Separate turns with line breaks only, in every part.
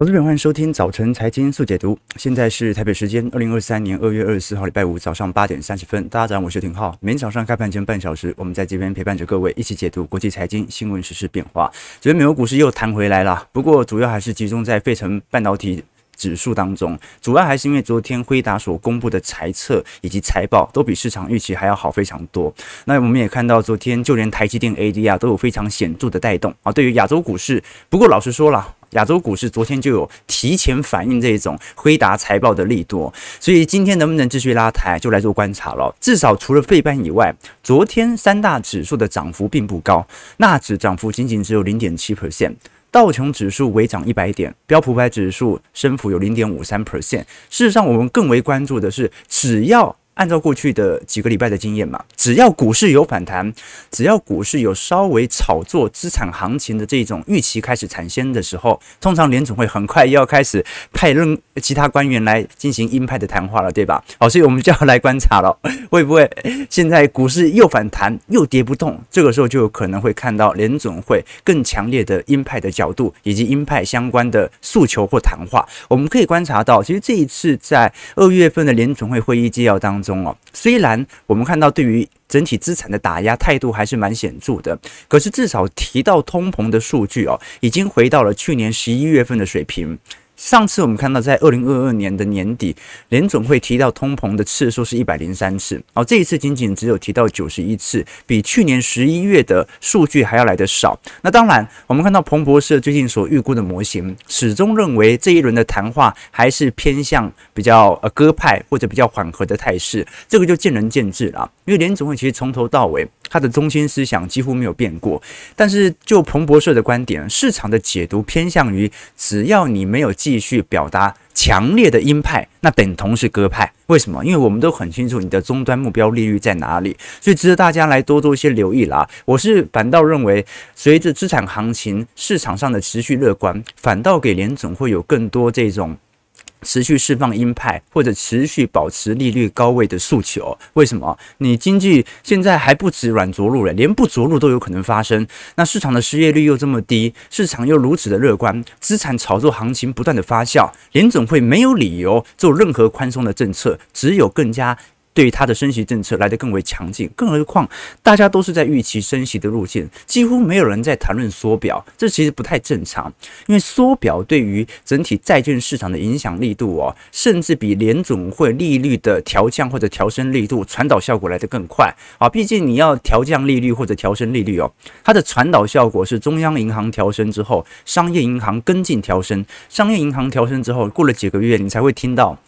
投资者欢迎收听早晨财经速解读。现在是台北时间二零二三年二月二十四号礼拜五早上八点三十分。大家早上，我是廷浩。每天早上开盘前半小时，我们在这边陪伴着各位一起解读国际财经新闻、时事变化。昨天美国股市又弹回来了，不过主要还是集中在费城半导体指数当中，主要还是因为昨天辉达所公布的财测以及财报都比市场预期还要好非常多。那我们也看到，昨天就连台积电 ADR 都有非常显著的带动啊。对于亚洲股市，不过老实说了。亚洲股市昨天就有提前反映这种辉达财报的利多，所以今天能不能继续拉抬，就来做观察了。至少除了费半以外，昨天三大指数的涨幅并不高，纳指涨幅仅仅只有零点七 percent，道琼指数微涨一百点，标普百指数升幅有零点五三 percent。事实上，我们更为关注的是，只要按照过去的几个礼拜的经验嘛，只要股市有反弹，只要股市有稍微炒作资产行情的这种预期开始产生的时候，通常联总会很快又要开始派任其他官员来进行鹰派的谈话了，对吧？好，所以我们就要来观察了，会不会现在股市又反弹又跌不动？这个时候就有可能会看到联总会更强烈的鹰派的角度以及鹰派相关的诉求或谈话。我们可以观察到，其实这一次在二月份的联总会会议纪要当中。哦，虽然我们看到对于整体资产的打压态度还是蛮显著的，可是至少提到通膨的数据哦，已经回到了去年十一月份的水平。上次我们看到，在二零二二年的年底，联总会提到通膨的次数是一百零三次，哦，这一次仅仅只有提到九十一次，比去年十一月的数据还要来得少。那当然，我们看到彭博社最近所预估的模型，始终认为这一轮的谈话还是偏向比较呃鸽派或者比较缓和的态势，这个就见仁见智了。因为联总会其实从头到尾，它的中心思想几乎没有变过。但是就彭博社的观点，市场的解读偏向于，只要你没有继续表达强烈的鹰派，那等同是鸽派。为什么？因为我们都很清楚你的终端目标利率在哪里，所以值得大家来多做一些留意啦。我是反倒认为，随着资产行情市场上的持续乐观，反倒给联总会有更多这种。持续释放鹰派或者持续保持利率高位的诉求，为什么？你经济现在还不止软着陆了，连不着陆都有可能发生。那市场的失业率又这么低，市场又如此的乐观，资产炒作行情不断的发酵，联总会没有理由做任何宽松的政策，只有更加。对于它的升息政策来得更为强劲，更何况大家都是在预期升息的路线，几乎没有人在谈论缩表，这其实不太正常。因为缩表对于整体债券市场的影响力度哦，甚至比联总会利率的调降或者调升力度传导效果来得更快啊！毕竟你要调降利率或者调升利率哦，它的传导效果是中央银行调升之后，商业银行跟进调升，商业银行调升之后，过了几个月你才会听到。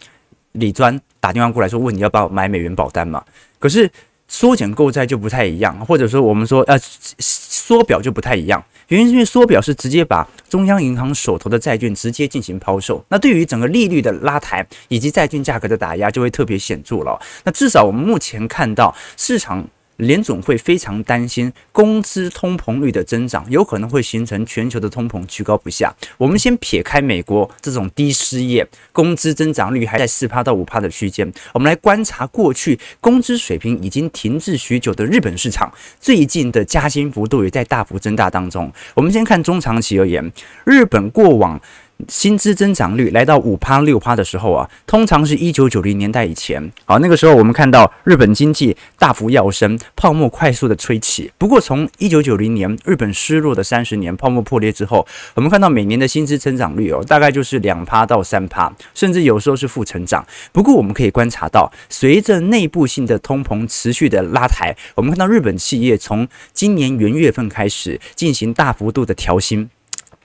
李专打电话过来说，问你要不要买美元保单嘛？可是缩减购债就不太一样，或者说我们说呃缩表就不太一样。原因是因为缩表是直接把中央银行手头的债券直接进行抛售，那对于整个利率的拉抬以及债券价格的打压就会特别显著了。那至少我们目前看到市场。联总会非常担心工资通膨率的增长，有可能会形成全球的通膨居高不下。我们先撇开美国这种低失业、工资增长率还在四趴到五趴的区间，我们来观察过去工资水平已经停滞许久的日本市场，最近的加薪幅度也在大幅增大当中。我们先看中长期而言，日本过往。薪资增长率来到五趴六趴的时候啊，通常是一九九零年代以前。好，那个时候我们看到日本经济大幅跃升，泡沫快速的吹起。不过从一九九零年日本失落的三十年泡沫破裂之后，我们看到每年的薪资增长率哦，大概就是两趴到三趴，甚至有时候是负成长。不过我们可以观察到，随着内部性的通膨持续的拉抬，我们看到日本企业从今年元月份开始进行大幅度的调薪。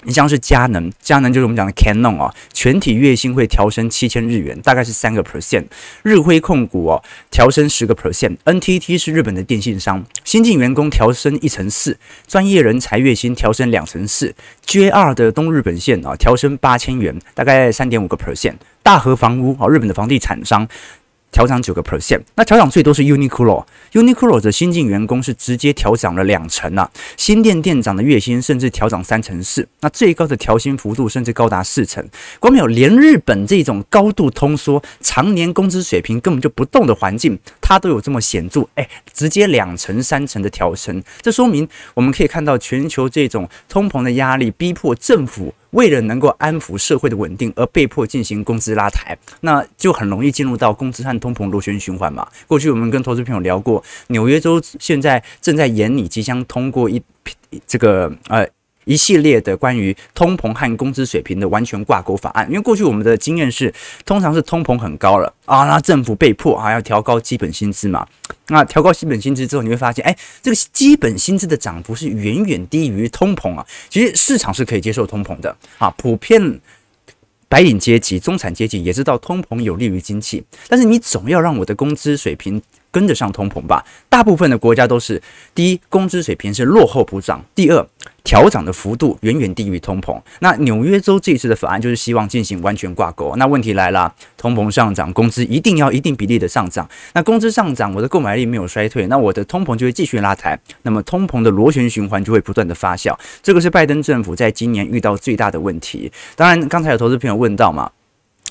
你像是佳能，佳能就是我们讲的 Canon 哦，全体月薪会调升七千日元，大概是三个 percent。日辉控股哦，调升十个 percent。NTT 是日本的电信商，新进员工调升一成四，专业人才月薪调升两成四。JR 的东日本线啊，调升八千元，大概三点五个 percent。大和房屋啊，日本的房地产商。调涨九个 percent，那调涨最多是 Uniqlo，Uniqlo 的新进员工是直接调涨了两成啊，新店店长的月薪甚至调涨三成四，那最高的调薪幅度甚至高达四成。光没有连日本这种高度通缩、常年工资水平根本就不动的环境，它都有这么显著，哎，直接两成三成的调升，这说明我们可以看到全球这种通膨的压力逼迫政府。为了能够安抚社会的稳定而被迫进行工资拉抬，那就很容易进入到工资和通膨螺旋循环嘛。过去我们跟投资朋友聊过，纽约州现在正在研拟即将通过一这个呃。一系列的关于通膨和工资水平的完全挂钩法案，因为过去我们的经验是，通常是通膨很高了啊，那政府被迫啊要调高基本薪资嘛，那调高基本薪资之后，你会发现，哎，这个基本薪资的涨幅是远远低于通膨啊，其实市场是可以接受通膨的啊，普遍白领阶级、中产阶级也知道通膨有利于经济，但是你总要让我的工资水平。跟得上通膨吧，大部分的国家都是：第一，工资水平是落后普涨；第二，调涨的幅度远远低于通膨。那纽约州这一次的法案就是希望进行完全挂钩。那问题来了，通膨上涨，工资一定要一定比例的上涨。那工资上涨，我的购买力没有衰退，那我的通膨就会继续拉抬。那么通膨的螺旋循环就会不断的发酵。这个是拜登政府在今年遇到最大的问题。当然，刚才有投资朋友问到嘛。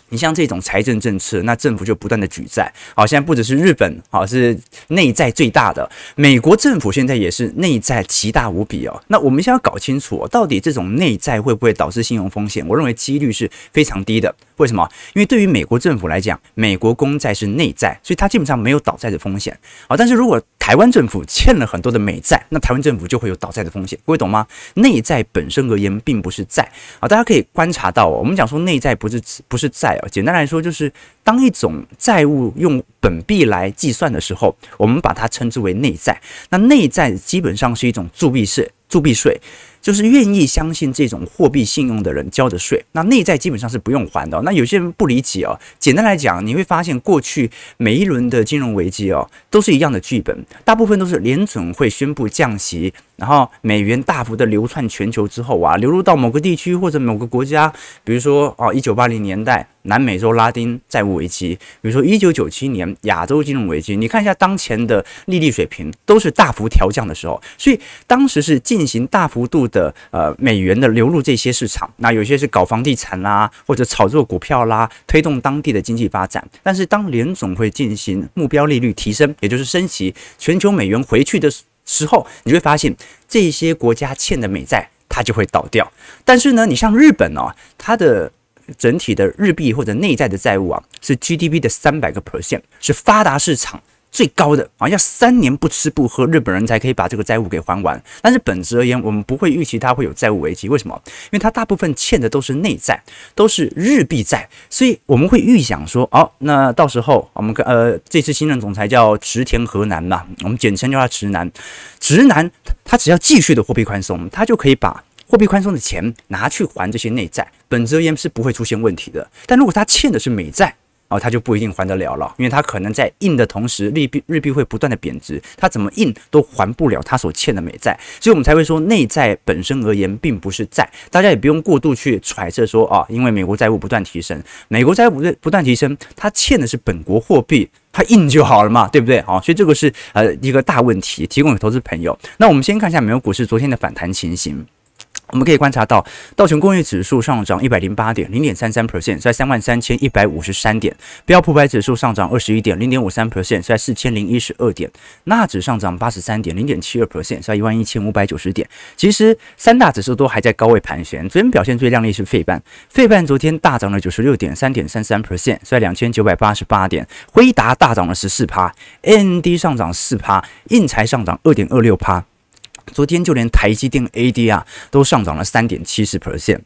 你像这种财政政策，那政府就不断的举债。好，现在不只是日本，好是内债最大的美国政府，现在也是内债奇大无比哦。那我们先要搞清楚，到底这种内债会不会导致信用风险？我认为几率是非常低的。为什么？因为对于美国政府来讲，美国公债是内债，所以它基本上没有倒债的风险。好，但是如果台湾政府欠了很多的美债，那台湾政府就会有倒债的风险。各位懂吗？内债本身而言并不是债啊，大家可以观察到哦。我们讲说内债不是不是债简单来说就是当一种债务用本币来计算的时候，我们把它称之为内债。那内债基本上是一种铸币税，铸币税。就是愿意相信这种货币信用的人交的税，那内债基本上是不用还的。那有些人不理解哦。简单来讲，你会发现过去每一轮的金融危机哦，都是一样的剧本，大部分都是联准会宣布降息。然后美元大幅的流窜全球之后啊，流入到某个地区或者某个国家，比如说哦，一九八零年代南美洲拉丁债务危机，比如说一九九七年亚洲金融危机，你看一下当前的利率水平都是大幅调降的时候，所以当时是进行大幅度的呃美元的流入这些市场，那有些是搞房地产啦，或者炒作股票啦，推动当地的经济发展。但是当联总会进行目标利率提升，也就是升息，全球美元回去的。时候，你会发现这些国家欠的美债，它就会倒掉。但是呢，你像日本哦，它的整体的日币或者内在的债务啊，是 GDP 的三百个 percent，是发达市场。最高的啊，要三年不吃不喝，日本人才可以把这个债务给还完。但是本质而言，我们不会预期它会有债务危机。为什么？因为它大部分欠的都是内债，都是日币债，所以我们会预想说，哦，那到时候我们呃，这次新任总裁叫池田和男嘛，我们简称叫他直男。直男他只要继续的货币宽松，他就可以把货币宽松的钱拿去还这些内债，本质而言是不会出现问题的。但如果他欠的是美债，哦，他就不一定还得了了，因为他可能在印的同时，利币日币会不断的贬值，他怎么印都还不了他所欠的美债，所以我们才会说内债本身而言并不是债，大家也不用过度去揣测说啊，因为美国债务不断提升，美国债务不不断提升，他欠的是本国货币，他印就好了嘛，对不对？好，所以这个是呃一个大问题，提供给投资朋友。那我们先看一下美国股市昨天的反弹情形。我们可以观察到，道琼工业指数上涨一百零八点，零点三三 percent，在三万三千一百五十三点；标普百指数上涨二十一点，零点五三 percent，在四千零一十二点；纳指上涨八十三点，零点七二 percent，在一万一千五百九十点。其实三大指数都还在高位盘旋。昨天表现最亮丽是费半，费半昨天大涨了九十六点，三点三三 percent，在两千九百八十八点。辉达大涨了十四趴，AMD 上涨四趴，印材上涨二点二六趴。昨天就连台积电 ADR 都上涨了三点七十 percent。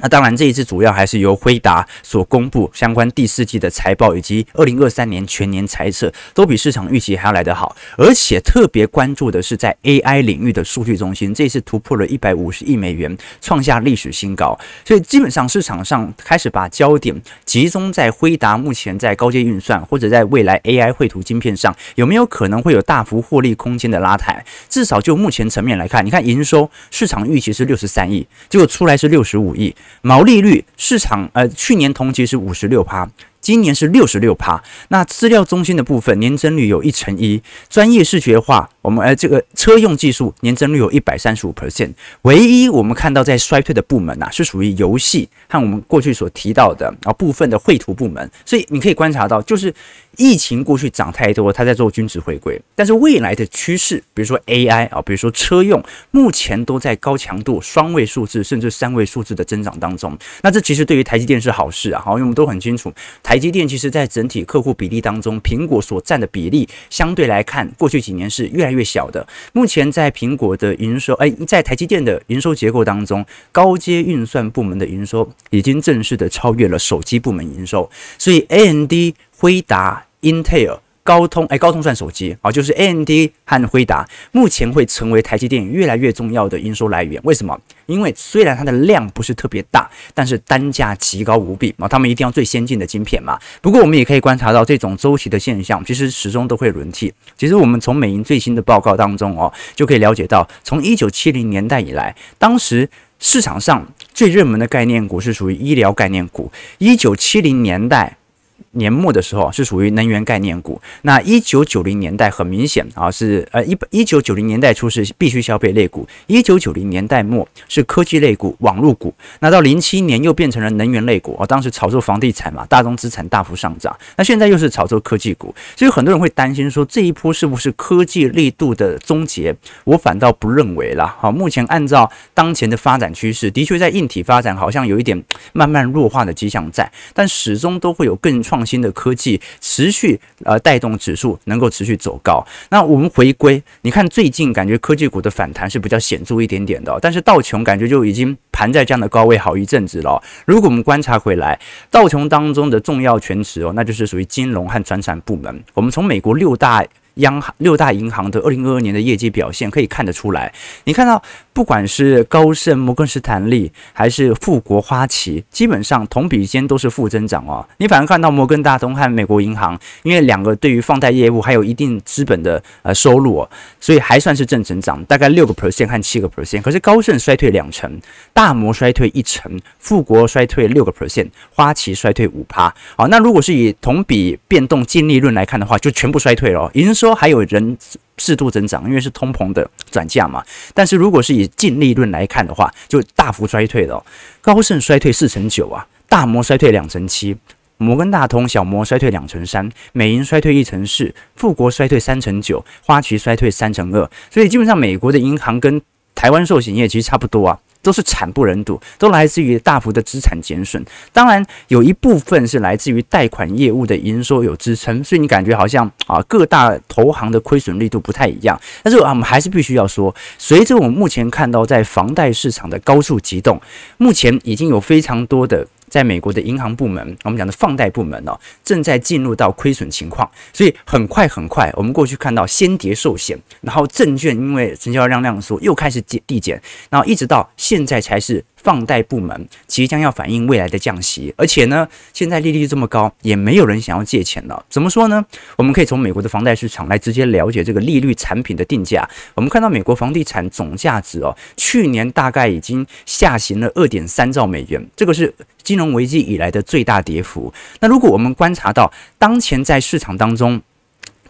那当然，这一次主要还是由辉达所公布相关第四季的财报以及二零二三年全年财测都比市场预期还要来得好，而且特别关注的是在 AI 领域的数据中心，这次突破了一百五十亿美元，创下历史新高。所以基本上市场上开始把焦点集中在辉达目前在高阶运算或者在未来 AI 绘图晶片上有没有可能会有大幅获利空间的拉抬。至少就目前层面来看，你看营收市场预期是六十三亿，结果出来是六十五亿。毛利率市场呃，去年同期是五十六趴，今年是六十六趴。那资料中心的部分年增率有一成一，专业视觉化我们呃这个车用技术年增率有一百三十五 percent，唯一我们看到在衰退的部门呐、啊，是属于游戏和我们过去所提到的啊部分的绘图部门，所以你可以观察到，就是疫情过去涨太多，它在做均值回归，但是未来的趋势，比如说 AI 啊，比如说车用，目前都在高强度双位数字甚至三位数字的增长当中，那这其实对于台积电是好事啊，好，因为我们都很清楚，台积电其实在整体客户比例当中，苹果所占的比例相对来看，过去几年是越来越小的。目前在苹果的营收，哎，在台积电的营收结构当中，高阶运算部门的营收已经正式的超越了手机部门营收，所以 A N D、辉达、Intel。高通哎，高通算手机啊，就是 AMD 和辉达目前会成为台积电越来越重要的营收来源。为什么？因为虽然它的量不是特别大，但是单价极高无比啊，他们一定要最先进的晶片嘛。不过我们也可以观察到这种周期的现象，其实始终都会轮替。其实我们从美银最新的报告当中哦，就可以了解到，从一九七零年代以来，当时市场上最热门的概念股是属于医疗概念股。一九七零年代。年末的时候是属于能源概念股，那一九九零年代很明显啊是呃一一九九零年代初是必须消费类股，一九九零年代末是科技类股、网络股，那到零七年又变成了能源类股啊，当时炒作房地产嘛，大宗资产大幅上涨，那现在又是炒作科技股，所以很多人会担心说这一波是不是科技力度的终结？我反倒不认为啦，好，目前按照当前的发展趋势，的确在硬体发展好像有一点慢慢弱化的迹象在，但始终都会有更创。新的科技持续呃带动指数能够持续走高。那我们回归，你看最近感觉科技股的反弹是比较显著一点点的，但是道琼感觉就已经盘在这样的高位好一阵子了。如果我们观察回来，道琼当中的重要权值哦，那就是属于金融和传产部门。我们从美国六大。央行六大银行的二零二二年的业绩表现可以看得出来，你看到不管是高盛、摩根士丹利还是富国花旗，基本上同比间都是负增长哦。你反而看到摩根大通和美国银行，因为两个对于放贷业务还有一定资本的呃收入哦，所以还算是正成长，大概六个 percent 和七个 percent。可是高盛衰退两成，大摩衰退一成，富国衰退六个 percent，花旗衰退五趴。好，那如果是以同比变动净利润来看的话，就全部衰退了，已经。说还有人适度增长，因为是通膨的转嫁嘛。但是如果是以净利润来看的话，就大幅衰退了。高盛衰退四成九啊，大摩衰退两成七，摩根大通、小摩衰退两成三，美银衰退一成四，富国衰退三成九，花旗衰退三成二。所以基本上美国的银行跟台湾寿险业其实差不多啊。都是惨不忍睹，都来自于大幅的资产减损。当然，有一部分是来自于贷款业务的营收有支撑，所以你感觉好像啊，各大投行的亏损力度不太一样。但是啊，我们还是必须要说，随着我们目前看到在房贷市场的高速急动，目前已经有非常多的。在美国的银行部门，我们讲的放贷部门呢，正在进入到亏损情况，所以很快很快，我们过去看到先跌寿险，然后证券因为成交量量缩又开始减递减，然后一直到现在才是。放贷部门即将要反映未来的降息，而且呢，现在利率这么高，也没有人想要借钱了。怎么说呢？我们可以从美国的房贷市场来直接了解这个利率产品的定价。我们看到美国房地产总价值哦，去年大概已经下行了二点三兆美元，这个是金融危机以来的最大跌幅。那如果我们观察到当前在市场当中，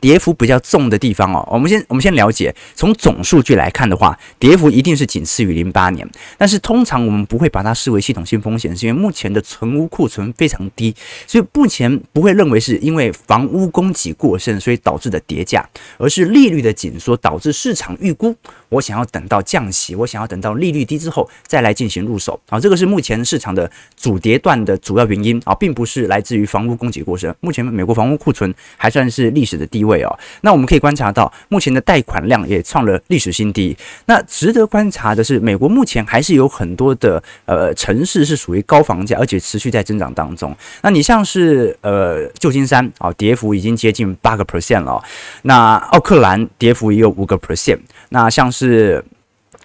跌幅比较重的地方哦，我们先我们先了解，从总数据来看的话，跌幅一定是仅次于零八年，但是通常我们不会把它视为系统性风险，是因为目前的存屋库存非常低，所以目前不会认为是因为房屋供给过剩所以导致的跌价，而是利率的紧缩导致市场预估。我想要等到降息，我想要等到利率低之后再来进行入手啊，这个是目前市场的主跌段的主要原因啊，并不是来自于房屋供给过剩。目前美国房屋库存还算是历史的低位哦。那我们可以观察到，目前的贷款量也创了历史新低。那值得观察的是，美国目前还是有很多的呃城市是属于高房价，而且持续在增长当中。那你像是呃旧金山啊，跌幅已经接近八个 percent 了。那奥克兰跌幅也有五个 percent。那像是。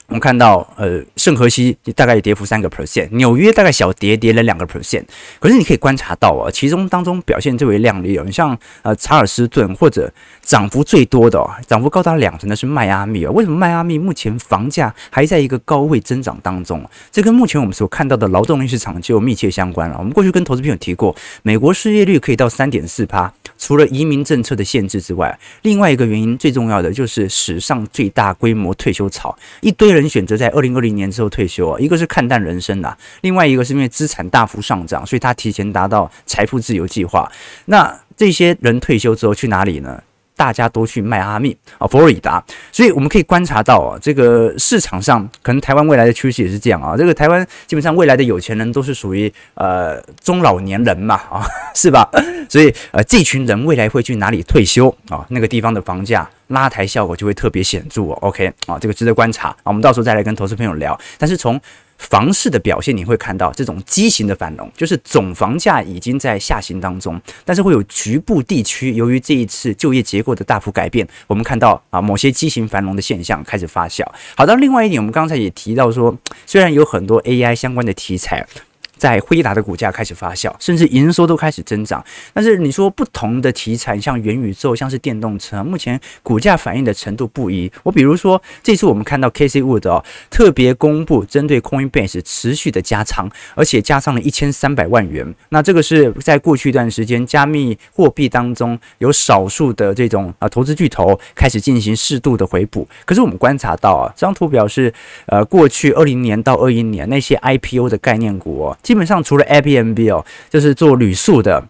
我们看到，呃，圣荷西大概跌幅三个 percent，纽约大概小跌跌了两个 percent。可是你可以观察到啊，其中当中表现最为亮丽哦，你像呃查尔斯顿或者涨幅最多的哦，涨幅高达两成的是迈阿密哦。为什么迈阿密目前房价还在一个高位增长当中？这跟目前我们所看到的劳动力市场就密切相关了。我们过去跟投资朋友提过，美国失业率可以到三点四趴，除了移民政策的限制之外，另外一个原因最重要的就是史上最大规模退休潮，一堆人选择在二零二零年之后退休啊。一个是看淡人生啊，另外一个是因为资产大幅上涨，所以他提前达到财富自由计划。那这些人退休之后去哪里呢？大家都去迈阿密啊，佛罗里达，所以我们可以观察到啊，这个市场上可能台湾未来的趋势也是这样啊。这个台湾基本上未来的有钱人都是属于呃中老年人嘛啊，是吧？所以呃这群人未来会去哪里退休啊？那个地方的房价拉抬效果就会特别显著哦。OK 啊，这个值得观察啊。我们到时候再来跟投资朋友聊。但是从房市的表现，你会看到这种畸形的繁荣，就是总房价已经在下行当中，但是会有局部地区由于这一次就业结构的大幅改变，我们看到啊某些畸形繁荣的现象开始发酵。好的，另外一点，我们刚才也提到说，虽然有很多 AI 相关的题材。在辉达的股价开始发酵，甚至营收都开始增长。但是你说不同的题材，像元宇宙，像是电动车，目前股价反应的程度不一。我比如说，这次我们看到 K C Wood 哦，特别公布针对 Coinbase 持续的加仓，而且加仓了一千三百万元。那这个是在过去一段时间，加密货币当中有少数的这种啊投资巨头开始进行适度的回补。可是我们观察到啊，这张图表示，呃，过去二零年到二一年那些 IPO 的概念股哦。基本上除了 Airbnb 哦，就是做旅宿的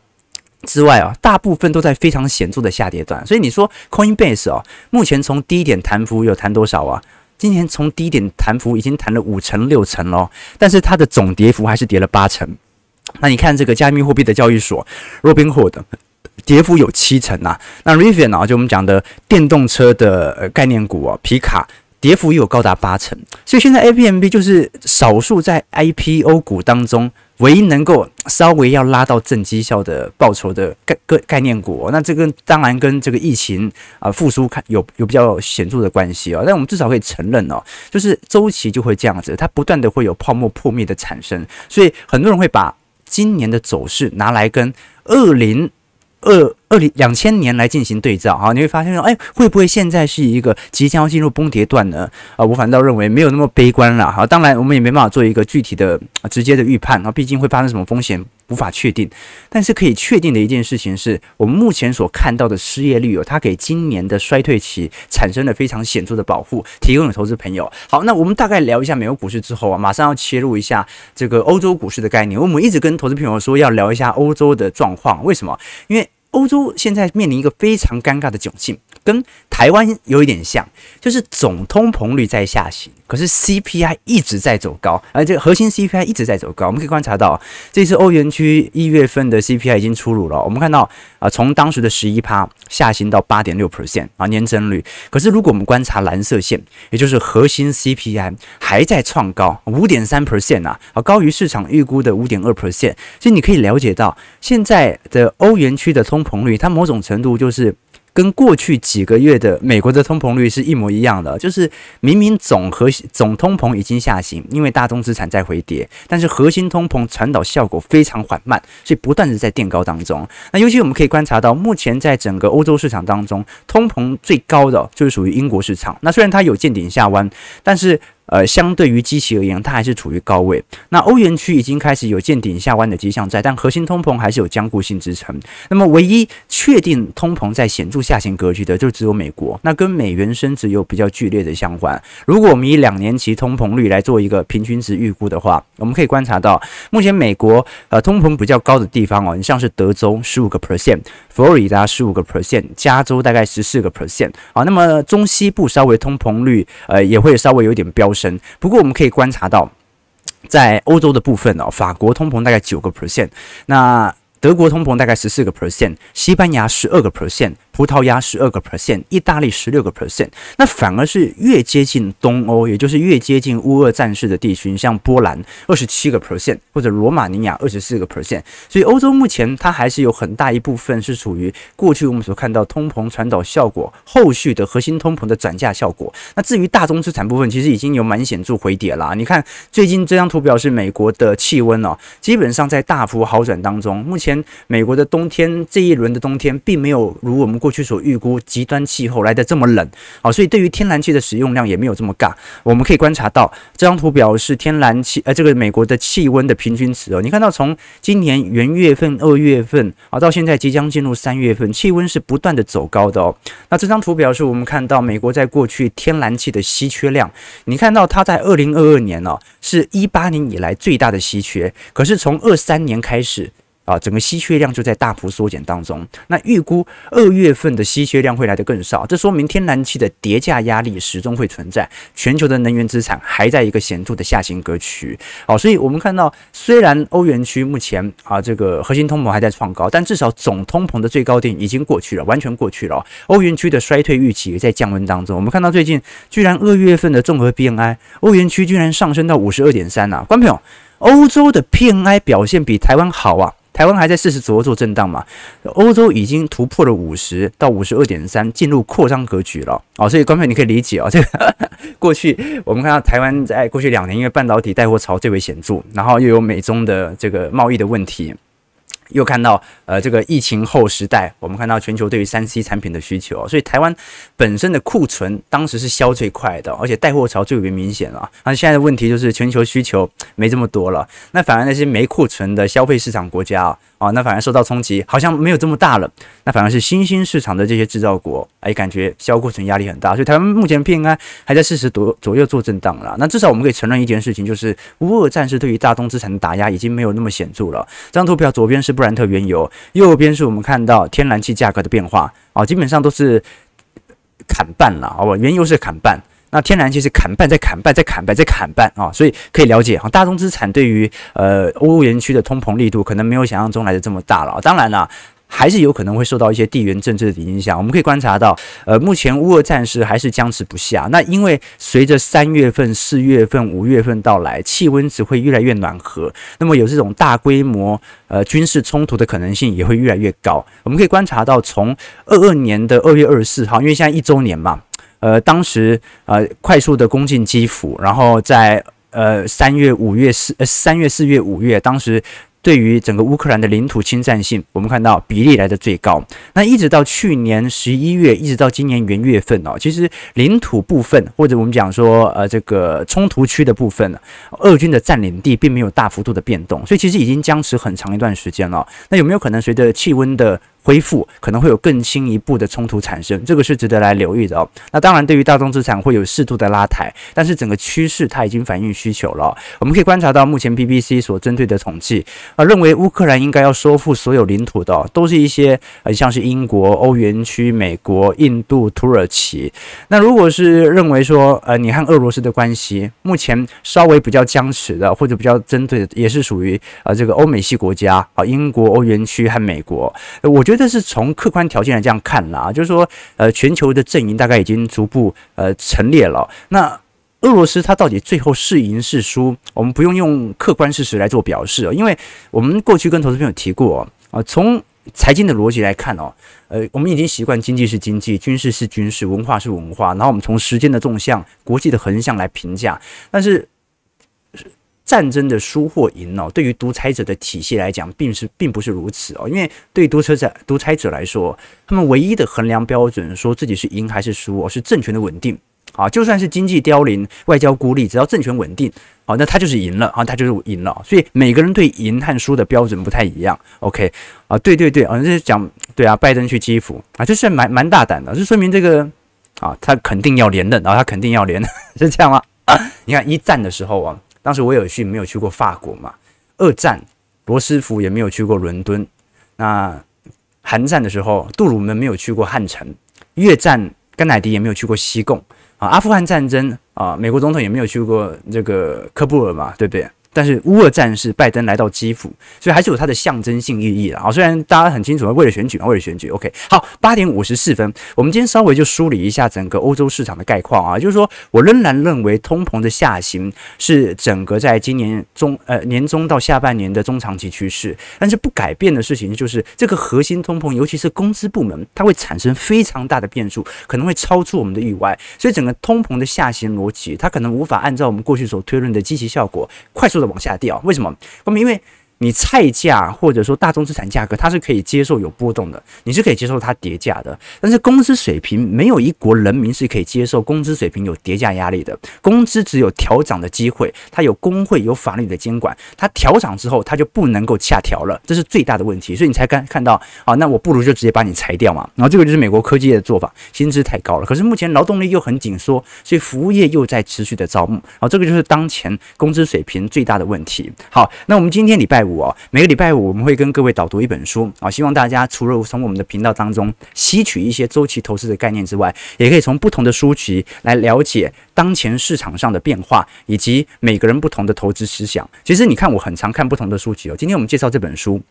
之外啊，大部分都在非常显著的下跌段。所以你说 Coinbase 哦，目前从低点弹幅有弹多少啊？今年从低点弹幅已经弹了五成六成喽，但是它的总跌幅还是跌了八成。那你看这个加密货币的交易所 Robinhood 跌幅有七成啊。那 Rivian 啊，就我们讲的电动车的概念股啊，皮卡。跌幅又有高达八成，所以现在 A B M B 就是少数在 IPO 股当中唯一能够稍微要拉到正绩效的报酬的概概概念股。那这个当然跟这个疫情啊复苏看有有比较显著的关系哦。但我们至少可以承认哦，就是周期就会这样子，它不断的会有泡沫破灭的产生。所以很多人会把今年的走势拿来跟二零。二二零两千年来进行对照啊，你会发现说，哎，会不会现在是一个即将要进入崩跌段呢？啊，我反倒认为没有那么悲观了哈。当然，我们也没办法做一个具体的、直接的预判啊，毕竟会发生什么风险无法确定。但是可以确定的一件事情是，我们目前所看到的失业率哦，它给今年的衰退期产生了非常显著的保护，提供给投资朋友。好，那我们大概聊一下美国股市之后啊，马上要切入一下这个欧洲股市的概念。我们一直跟投资朋友说要聊一下欧洲的状况，为什么？因为欧洲现在面临一个非常尴尬的窘境，跟台湾有一点像，就是总通膨率在下行，可是 CPI 一直在走高，而这个核心 CPI 一直在走高。我们可以观察到，这次欧元区一月份的 CPI 已经出炉了。我们看到啊，从当时的十一趴下行到八点六 percent 啊年增率。可是如果我们观察蓝色线，也就是核心 CPI 还在创高五点三 percent 啊，啊高于市场预估的五点二 percent。所以你可以了解到，现在的欧元区的通膨率，它某种程度就是。跟过去几个月的美国的通膨率是一模一样的，就是明明总核心总通膨已经下行，因为大宗资产在回跌，但是核心通膨传导效果非常缓慢，所以不断的在垫高当中。那尤其我们可以观察到，目前在整个欧洲市场当中，通膨最高的就是属于英国市场。那虽然它有见顶下弯，但是。呃，相对于基期而言，它还是处于高位。那欧元区已经开始有见顶下弯的迹象在，但核心通膨还是有僵固性支撑。那么，唯一确定通膨在显著下行格局的，就只有美国。那跟美元升值有比较剧烈的相关。如果我们以两年期通膨率来做一个平均值预估的话，我们可以观察到，目前美国呃通膨比较高的地方哦，你像是德州十五个 percent，佛罗里达十五个 percent，加州大概十四个 percent。好，那么中西部稍微通膨率呃也会稍微有点飙升。不过我们可以观察到，在欧洲的部分哦，法国通膨大概九个 percent，那德国通膨大概十四个 percent，西班牙十二个 percent。葡萄牙十二个 percent，意大利十六个 percent，那反而是越接近东欧，也就是越接近乌俄战事的地区，像波兰二十七个 percent，或者罗马尼亚二十四个 percent。所以欧洲目前它还是有很大一部分是属于过去我们所看到通膨传导效果，后续的核心通膨的转嫁效果。那至于大宗资产部分，其实已经有蛮显著回跌了。你看最近这张图表是美国的气温哦，基本上在大幅好转当中。目前美国的冬天这一轮的冬天并没有如我们过过去所预估极端气候来得这么冷，好，所以对于天然气的使用量也没有这么尬。我们可以观察到这张图表是天然气，呃，这个美国的气温的平均值哦。你看到从今年元月份、二月份啊，到现在即将进入三月份，气温是不断的走高的哦。那这张图表是我们看到美国在过去天然气的稀缺量，你看到它在二零二二年哦，是一八年以来最大的稀缺，可是从二三年开始。啊，整个稀缺量就在大幅缩减当中。那预估二月份的稀缺量会来得更少，这说明天然气的叠价压力始终会存在，全球的能源资产还在一个显著的下行格局。好，所以我们看到，虽然欧元区目前啊这个核心通膨还在创高，但至少总通膨的最高点已经过去了，完全过去了。欧元区的衰退预期也在降温当中。我们看到最近居然二月份的综合 PMI，欧元区居然上升到五十二点三啊，观众朋友，欧洲的 P N I 表现比台湾好啊。台湾还在四十左右做震荡嘛？欧洲已经突破了五十到五十二点三，进入扩张格局了哦。所以观众你可以理解啊，这个 过去我们看到台湾在过去两年因为半导体带货潮最为显著，然后又有美中的这个贸易的问题。又看到呃这个疫情后时代，我们看到全球对于三 C 产品的需求，所以台湾本身的库存当时是销最快的，而且带货潮最为明显了。那现在的问题就是全球需求没这么多了，那反而那些没库存的消费市场国家啊。啊、那反而受到冲击，好像没有这么大了。那反而是新兴市场的这些制造国，哎，感觉销库存压力很大。所以台湾目前 PMI 还在四十多左右做震荡了。那至少我们可以承认一件事情，就是乌俄战事对于大宗资产的打压已经没有那么显著了。这张图表左边是布兰特原油，右边是我们看到天然气价格的变化。啊、基本上都是砍半了，好吧？原油是砍半。那天然气是砍半，再砍半，再砍半，再砍半啊，所以可以了解哈，大宗资产对于呃欧元区的通膨力度可能没有想象中来的这么大了。当然了，还是有可能会受到一些地缘政治的影响。我们可以观察到，呃，目前乌俄战事还是僵持不下。那因为随着三月份、四月份、五月份到来，气温只会越来越暖和，那么有这种大规模呃军事冲突的可能性也会越来越高。我们可以观察到，从二二年的二月二十四号，因为现在一周年嘛。呃，当时呃快速的攻进基辅，然后在呃三月、五月、四呃三月、四月、五月，当时对于整个乌克兰的领土侵占性，我们看到比例来的最高。那一直到去年十一月，一直到今年元月份哦，其实领土部分或者我们讲说呃这个冲突区的部分，俄军的占领地并没有大幅度的变动，所以其实已经僵持很长一段时间了。那有没有可能随着气温的恢复可能会有更进一步的冲突产生，这个是值得来留意的哦。那当然，对于大宗资产会有适度的拉抬，但是整个趋势它已经反映需求了。我们可以观察到，目前 BBC 所针对的统计啊，认为乌克兰应该要收复所有领土的，都是一些呃，像是英国、欧元区、美国、印度、土耳其。那如果是认为说，呃，你和俄罗斯的关系目前稍微比较僵持的，或者比较针对的，也是属于呃这个欧美系国家啊，英国、欧元区和美国。我觉得。这是从客观条件来这样看啦，就是说，呃，全球的阵营大概已经逐步呃陈列了。那俄罗斯它到底最后是赢是输，我们不用用客观事实来做表示，因为我们过去跟投资朋友提过啊，从财经的逻辑来看哦，呃，我们已经习惯经济是经济，军事是军事，文化是文化，然后我们从时间的纵向、国际的横向来评价，但是。战争的输或赢哦，对于独裁者的体系来讲，并是并不是如此哦。因为对独裁者独裁者来说，他们唯一的衡量标准，说自己是赢还是输哦，是政权的稳定啊。就算是经济凋零、外交孤立，只要政权稳定，好，那他就是赢了啊，他就是赢了。所以每个人对赢和输的标准不太一样。OK 啊，对对对啊，这是讲对啊，拜登去基辅啊，这算蛮蛮大胆的，这说明这个啊，他肯定要连任，然后他肯定要连，是这样吗？你看一战的时候啊。当时威尔逊没有去过法国嘛？二战罗斯福也没有去过伦敦。那韩战的时候，杜鲁门没有去过汉城。越战甘乃迪也没有去过西贡啊。阿富汗战争啊，美国总统也没有去过这个喀布尔嘛，对不对？但是乌俄战事，拜登来到基辅，所以还是有它的象征性意义了啊。虽然大家很清楚，为了选举嘛，为了选举。OK，好，八点五十四分，我们今天稍微就梳理一下整个欧洲市场的概况啊。就是说我仍然认为通膨的下行是整个在今年中呃年中到下半年的中长期趋势，但是不改变的事情就是这个核心通膨，尤其是工资部门，它会产生非常大的变数，可能会超出我们的意外，所以整个通膨的下行逻辑，它可能无法按照我们过去所推论的积极效果快速的。往下掉，为什么？我们因为你菜价或者说大宗资产价格，它是可以接受有波动的，你是可以接受它跌价的。但是工资水平，没有一国人民是可以接受工资水平有跌价压力的。工资只有调涨的机会，它有工会有法律的监管，它调涨之后，它就不能够下调了，这是最大的问题。所以你才看看到啊，那我不如就直接把你裁掉嘛。然后这个就是美国科技业的做法，薪资太高了，可是目前劳动力又很紧缩，所以服务业又在持续的招募。好，这个就是当前工资水平最大的问题。好，那我们今天礼拜五哦，每个礼拜五我们会跟各位导读一本书啊，希望大家除了从我们的频道当中吸取一些周期投资的概念之外，也可以从不同的书籍来了解当前市场上的变化，以及每个人不同的投资思想。其实你看，我很常看不同的书籍哦。今天我们介绍这本书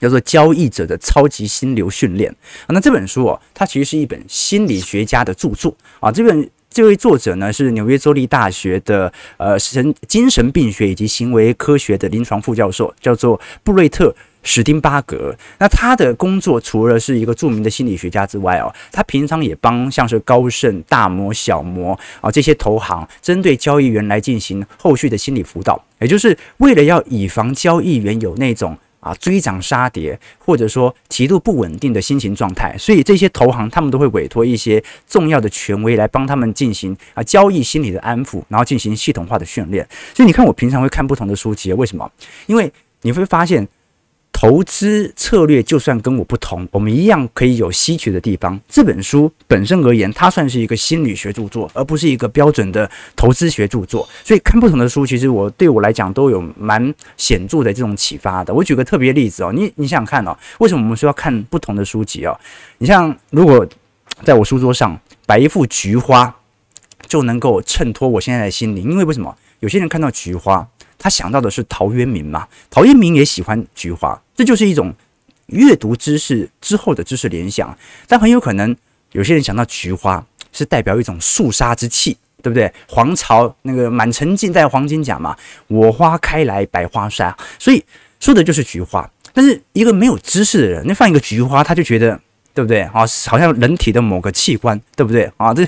叫做《交易者的超级心流训练》啊，那这本书哦，它其实是一本心理学家的著作啊，这本。这位作者呢，是纽约州立大学的呃神精神病学以及行为科学的临床副教授，叫做布瑞特史丁巴格。那他的工作除了是一个著名的心理学家之外哦，他平常也帮像是高盛、大摩、小摩啊这些投行，针对交易员来进行后续的心理辅导，也就是为了要以防交易员有那种。啊，追涨杀跌，或者说极度不稳定的心情状态，所以这些投行他们都会委托一些重要的权威来帮他们进行啊交易心理的安抚，然后进行系统化的训练。所以你看，我平常会看不同的书籍，为什么？因为你会发现。投资策略就算跟我不同，我们一样可以有吸取的地方。这本书本身而言，它算是一个心理学著作，而不是一个标准的投资学著作。所以看不同的书，其实我对我来讲都有蛮显著的这种启发的。我举个特别例子哦，你你想想看哦，为什么我们说要看不同的书籍哦？你像如果在我书桌上摆一幅菊花，就能够衬托我现在的心灵，因为为什么？有些人看到菊花。他想到的是陶渊明嘛？陶渊明也喜欢菊花，这就是一种阅读知识之后的知识联想。但很有可能有些人想到菊花是代表一种肃杀之气，对不对？黄巢那个满城尽带黄金甲嘛，我花开来百花杀，所以说的就是菊花。但是一个没有知识的人，你放一个菊花，他就觉得对不对啊？好像人体的某个器官，对不对啊？这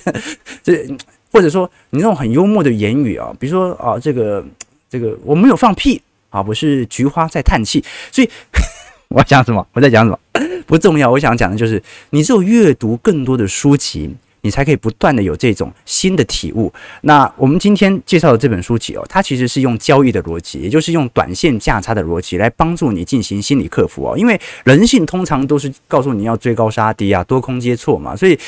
这或者说你那种很幽默的言语啊，比如说啊这个。这个我没有放屁啊，不是菊花在叹气，所以 我要讲什么？我在讲什么？不重要。我想讲的就是，你只有阅读更多的书籍，你才可以不断的有这种新的体悟。那我们今天介绍的这本书籍哦，它其实是用交易的逻辑，也就是用短线价差的逻辑来帮助你进行心理克服哦。因为人性通常都是告诉你要追高杀低啊，多空接错嘛，所以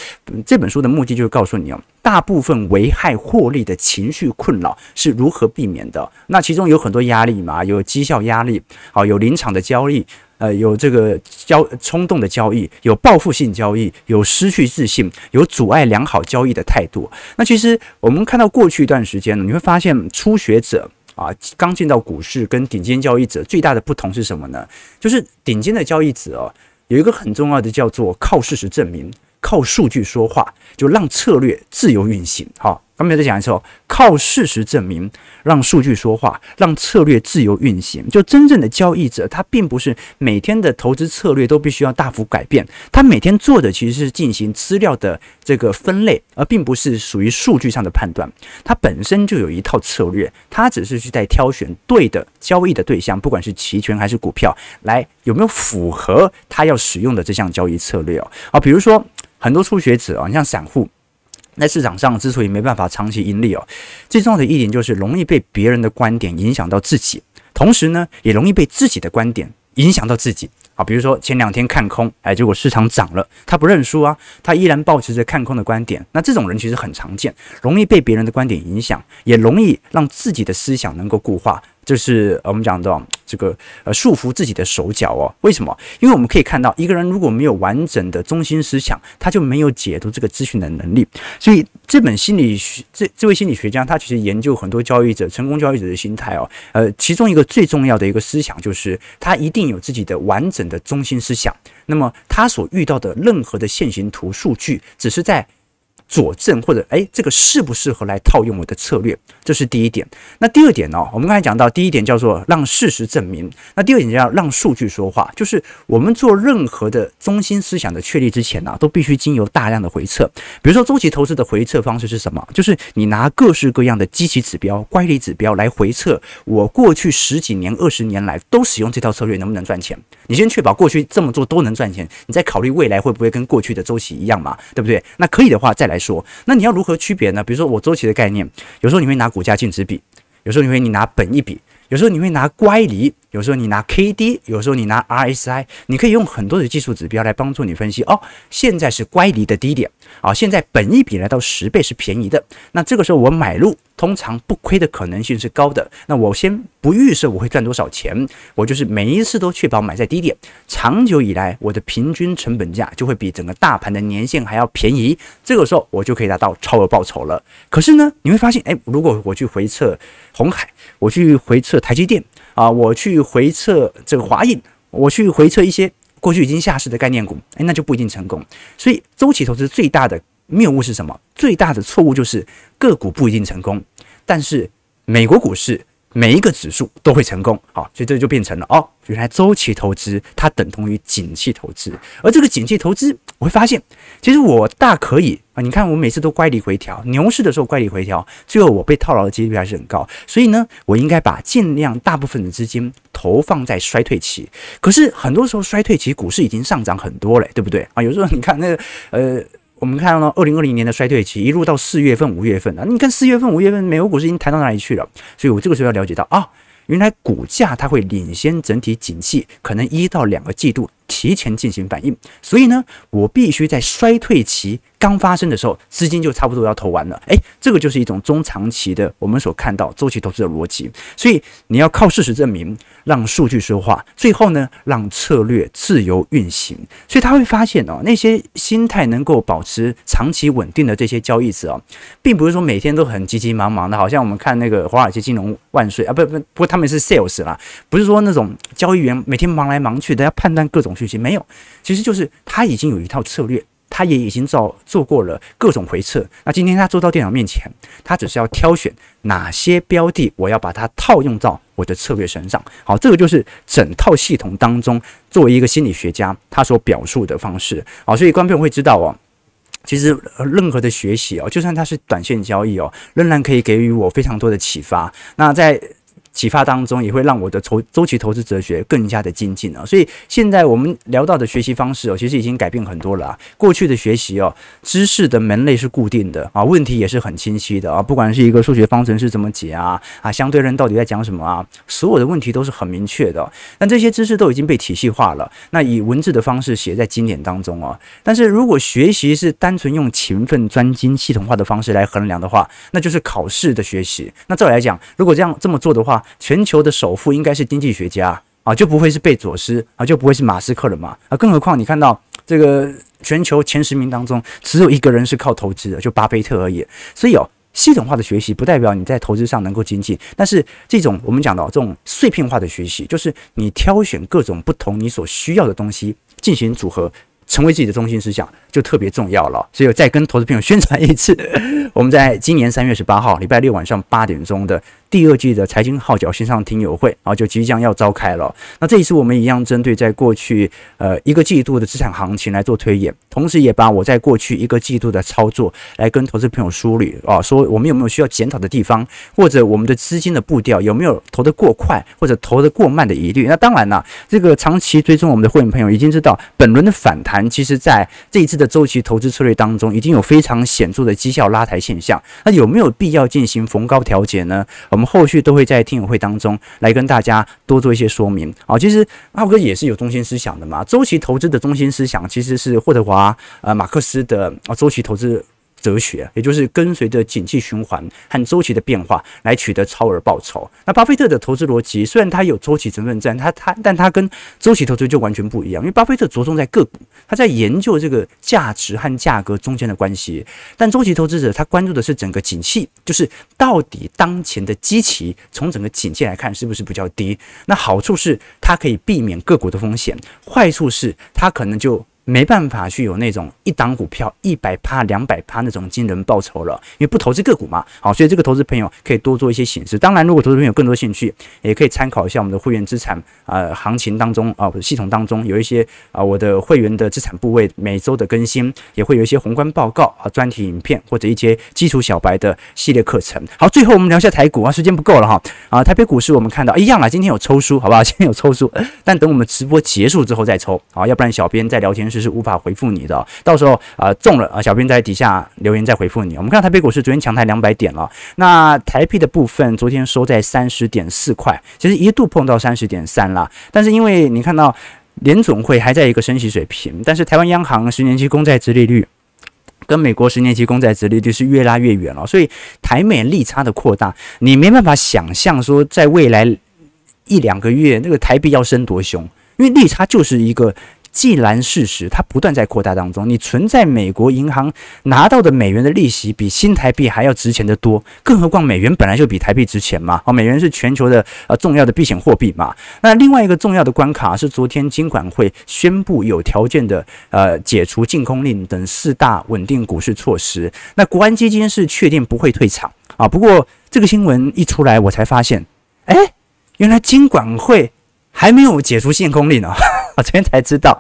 这本书的目的就是告诉你哦，大部分危害获利的情绪困扰是如何避免的。那其中有很多压力嘛，有绩效压力，好，有临场的交易。呃，有这个交冲动的交易，有报复性交易，有失去自信，有阻碍良好交易的态度。那其实我们看到过去一段时间呢，你会发现初学者啊，刚进到股市跟顶尖交易者最大的不同是什么呢？就是顶尖的交易者哦，有一个很重要的叫做靠事实证明，靠数据说话，就让策略自由运行。好。后面再讲一次哦，靠事实证明，让数据说话，让策略自由运行。就真正的交易者，他并不是每天的投资策略都必须要大幅改变，他每天做的其实是进行资料的这个分类，而并不是属于数据上的判断。他本身就有一套策略，他只是去在挑选对的交易的对象，不管是期权还是股票，来有没有符合他要使用的这项交易策略哦。啊，比如说很多初学者啊，你像散户。在市场上之所以没办法长期盈利哦，最重要的一点就是容易被别人的观点影响到自己，同时呢，也容易被自己的观点影响到自己。好，比如说前两天看空，哎，结果市场涨了，他不认输啊，他依然保持着看空的观点。那这种人其实很常见，容易被别人的观点影响，也容易让自己的思想能够固化。就是我们讲的这个呃束缚自己的手脚哦，为什么？因为我们可以看到一个人如果没有完整的中心思想，他就没有解读这个资讯的能力。所以这本心理学这这位心理学家他其实研究很多交易者成功交易者的心态哦，呃，其中一个最重要的一个思想就是他一定有自己的完整的中心思想。那么他所遇到的任何的线形图数据，只是在佐证或者诶，这个适不适合来套用我的策略？这是第一点。那第二点呢？我们刚才讲到，第一点叫做让事实证明，那第二点叫让数据说话，就是我们做任何的中心思想的确立之前呢，都必须经由大量的回测。比如说周期投资的回测方式是什么？就是你拿各式各样的基期指标、乖离指标来回测，我过去十几年、二十年来都使用这套策略能不能赚钱？你先确保过去这么做都能赚钱，你再考虑未来会不会跟过去的周期一样嘛？对不对？那可以的话再来说，那你要如何区别呢？比如说我周期的概念，有时候你会拿股价净值比，有时候你会你拿本一比，有时候你会拿乖离，有时候你拿 KD，有时候你拿 RSI，你可以用很多的技术指标来帮助你分析。哦，现在是乖离的低点，啊，现在本一比来到十倍是便宜的，那这个时候我买入。通常不亏的可能性是高的。那我先不预设我会赚多少钱，我就是每一次都确保买在低点。长久以来，我的平均成本价就会比整个大盘的年限还要便宜。这个时候我就可以达到超额报酬了。可是呢，你会发现，诶，如果我去回测红海，我去回测台积电啊，我去回测这个华映，我去回测一些过去已经下市的概念股，哎，那就不一定成功。所以，周期投资最大的谬误是什么？最大的错误就是个股不一定成功。但是美国股市每一个指数都会成功，好，所以这就变成了哦，原来周期投资它等同于景气投资，而这个景气投资，我会发现，其实我大可以啊，你看我每次都乖离回调，牛市的时候乖离回调，最后我被套牢的几率还是很高，所以呢，我应该把尽量大部分的资金投放在衰退期。可是很多时候衰退期股市已经上涨很多了，对不对啊？有时候你看那个呃。我们看到二零二零年的衰退期，一路到四月份、五月份啊，你看四月份、五月份，美国股市已经弹到哪里去了？所以我这个时候要了解到啊，原来股价它会领先整体景气，可能一到两个季度。提前进行反应，所以呢，我必须在衰退期刚发生的时候，资金就差不多要投完了。诶，这个就是一种中长期的我们所看到周期投资的逻辑。所以你要靠事实证明，让数据说话，最后呢，让策略自由运行。所以他会发现哦，那些心态能够保持长期稳定的这些交易者哦，并不是说每天都很急急忙忙的，好像我们看那个华尔街金融万岁啊，不不，不过他们是 sales 啦，不是说那种交易员每天忙来忙去的要判断各种。没有，其实就是他已经有一套策略，他也已经做做过了各种回测。那今天他坐到电脑面前，他只是要挑选哪些标的，我要把它套用到我的策略身上。好，这个就是整套系统当中，作为一个心理学家，他所表述的方式。好，所以观众会知道哦，其实任何的学习哦，就算它是短线交易哦，仍然可以给予我非常多的启发。那在启发当中也会让我的投周期投资哲学更加的精进啊，所以现在我们聊到的学习方式哦，其实已经改变很多了啊。过去的学习哦，知识的门类是固定的啊，问题也是很清晰的啊，不管是一个数学方程式怎么解啊，啊，相对论到底在讲什么啊，所有的问题都是很明确的。但这些知识都已经被体系化了，那以文字的方式写在经典当中哦。但是如果学习是单纯用勤奋、专精、系统化的方式来衡量的话，那就是考试的学习。那照来讲，如果这样这么做的话，全球的首富应该是经济学家啊，就不会是贝佐斯啊，就不会是马斯克了嘛啊！更何况你看到这个全球前十名当中，只有一个人是靠投资的，就巴菲特而已。所以哦，系统化的学习不代表你在投资上能够精进，但是这种我们讲到这种碎片化的学习，就是你挑选各种不同你所需要的东西进行组合。成为自己的中心思想就特别重要了，所以我再跟投资朋友宣传一次，我们在今年三月十八号礼拜六晚上八点钟的第二季的财经号角线上听友会，啊就即将要召开了。那这一次我们一样针对在过去呃一个季度的资产行情来做推演，同时也把我在过去一个季度的操作来跟投资朋友梳理啊，说我们有没有需要检讨的地方，或者我们的资金的步调有没有投得过快或者投得过慢的疑虑。那当然了，这个长期追踪我们的会员朋友已经知道，本轮的反弹。其实，在这一次的周期投资策略当中，已经有非常显著的绩效拉抬现象。那有没有必要进行逢高调节呢？我们我们后续都会在听友会当中来跟大家多做一些说明。好，其实阿哥也是有中心思想的嘛。周期投资的中心思想其实是霍德华呃马克思的啊周期投资。哲学，也就是跟随着景气循环和周期的变化来取得超额报酬。那巴菲特的投资逻辑虽然他有周期成分在，他他但他跟周期投资就完全不一样，因为巴菲特着重在个股，他在研究这个价值和价格中间的关系。但周期投资者他关注的是整个景气，就是到底当前的基期从整个景气来看是不是比较低？那好处是它可以避免个股的风险，坏处是它可能就。没办法去有那种一档股票一百趴、两百趴那种惊人报酬了，因为不投资个股嘛。好，所以这个投资朋友可以多做一些省思。当然，如果投资朋友更多兴趣，也可以参考一下我们的会员资产啊、呃、行情当中啊、呃、系统当中有一些啊、我的会员的资产部位每周的更新，也会有一些宏观报告啊专题影片或者一些基础小白的系列课程。好，最后我们聊一下台股啊，时间不够了哈啊，台北股市我们看到一样啦，今天有抽书，好不好？今天有抽书，但等我们直播结束之后再抽啊，要不然小编在聊天室是无法回复你的，到时候啊、中了啊，小编在底下留言再回复你。我们看到台北股市昨天强台两百点了，那台币的部分昨天收在三十点四块，其实一度碰到三十点三了，但是因为你看到联总会还在一个升息水平，但是台湾央行十年期公债殖利率跟美国十年期公债殖利率是越拉越远了，所以台美利差的扩大，你没办法想象说在未来一两个月那个台币要升多凶，因为利差就是一个。既然事实它不断在扩大当中，你存在美国银行拿到的美元的利息比新台币还要值钱的多，更何况美元本来就比台币值钱嘛，哦，美元是全球的呃重要的避险货币嘛。那另外一个重要的关卡是昨天金管会宣布有条件的呃解除禁空令等四大稳定股市措施，那国安基金是确定不会退场啊。不过这个新闻一出来，我才发现，哎，原来金管会还没有解除限空令呢。啊，昨天才知道。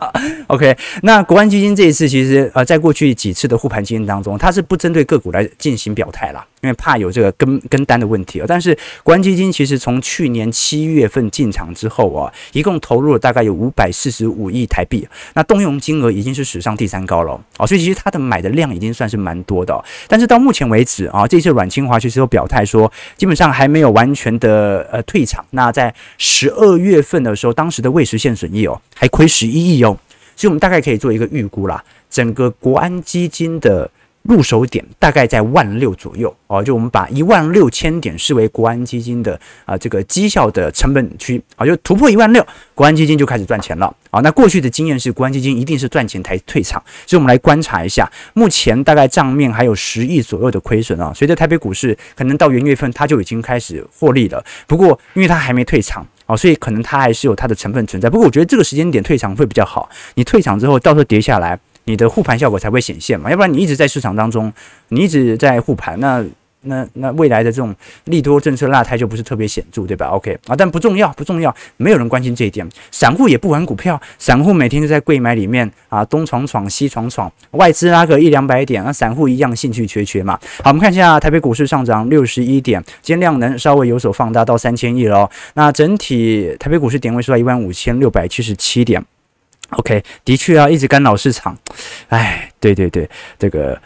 OK，那国安基金这一次其实呃，在过去几次的护盘经验当中，它是不针对个股来进行表态了，因为怕有这个跟跟单的问题啊。但是国安基金其实从去年七月份进场之后啊，一共投入了大概有五百四十五亿台币，那动用金额已经是史上第三高了哦。所以其实它的买的量已经算是蛮多的。但是到目前为止啊，这次阮清华其实有表态说，基本上还没有完全的呃退场。那在十二月份的时候，当时的未实现损益哦。还亏十一亿哦，所以我们大概可以做一个预估啦。整个国安基金的入手点大概在万六左右哦，就我们把一万六千点视为国安基金的啊这个绩效的成本区啊，就突破一万六，国安基金就开始赚钱了啊。那过去的经验是，国安基金一定是赚钱才退场，所以我们来观察一下，目前大概账面还有十亿左右的亏损啊。随着台北股市可能到元月份，它就已经开始获利了，不过因为它还没退场。哦，所以可能它还是有它的成分存在，不过我觉得这个时间点退场会比较好。你退场之后，到时候跌下来，你的护盘效果才会显现嘛，要不然你一直在市场当中，你一直在护盘，那。那那未来的这种利多政策落台就不是特别显著，对吧？OK 啊，但不重要，不重要，没有人关心这一点。散户也不玩股票，散户每天都在柜买里面啊，东闯闯西闯闯，外资拉个一两百点，那散户一样兴趣缺缺嘛。好，我们看一下台北股市上涨六十一点，今天量能稍微有所放大到三千亿了。那整体台北股市点位数在一万五千六百七十七点。OK，的确啊，一直干扰市场。哎，对对对，这个。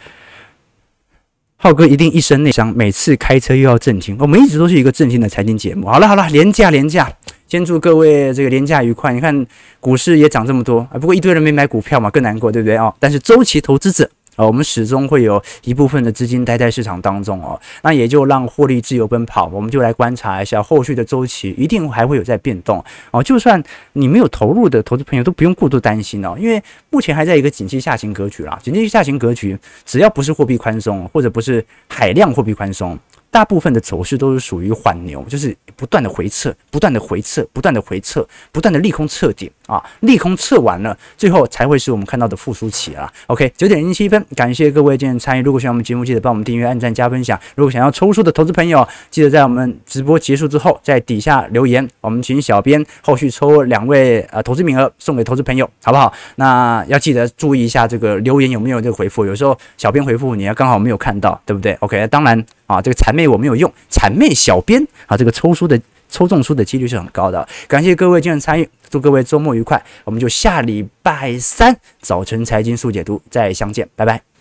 浩哥一定一身内伤，每次开车又要震惊。我们一直都是一个震惊的财经节目。好了好了，廉价廉价，先祝各位这个廉价愉快。你看股市也涨这么多啊，不过一堆人没买股票嘛，更难过，对不对哦？但是周期投资者。呃，我们始终会有一部分的资金待在市场当中哦，那也就让获利自由奔跑。我们就来观察一下后续的周期，一定还会有在变动哦。就算你没有投入的投资朋友，都不用过度担心哦，因为目前还在一个景气下行格局啦。景气下行格局，只要不是货币宽松，或者不是海量货币宽松。大部分的走势都是属于缓牛，就是不断的回撤，不断的回撤，不断的回撤，不断的利空测点啊，利空测完了，最后才会是我们看到的复苏期啊。OK，九点零七分，感谢各位今天参与。如果喜欢我们节目，记得帮我们订阅、按赞、加分享。如果想要抽出的投资朋友，记得在我们直播结束之后，在底下留言，我们请小编后续抽两位呃投资名额送给投资朋友，好不好？那要记得注意一下这个留言有没有这个回复，有时候小编回复你要刚好没有看到，对不对？OK，当然。啊，这个谄媚我没有用，谄媚小编啊，这个抽书的抽中书的几率是很高的。感谢各位今天参与，祝各位周末愉快，我们就下礼拜三早晨财经速解读再相见，拜拜。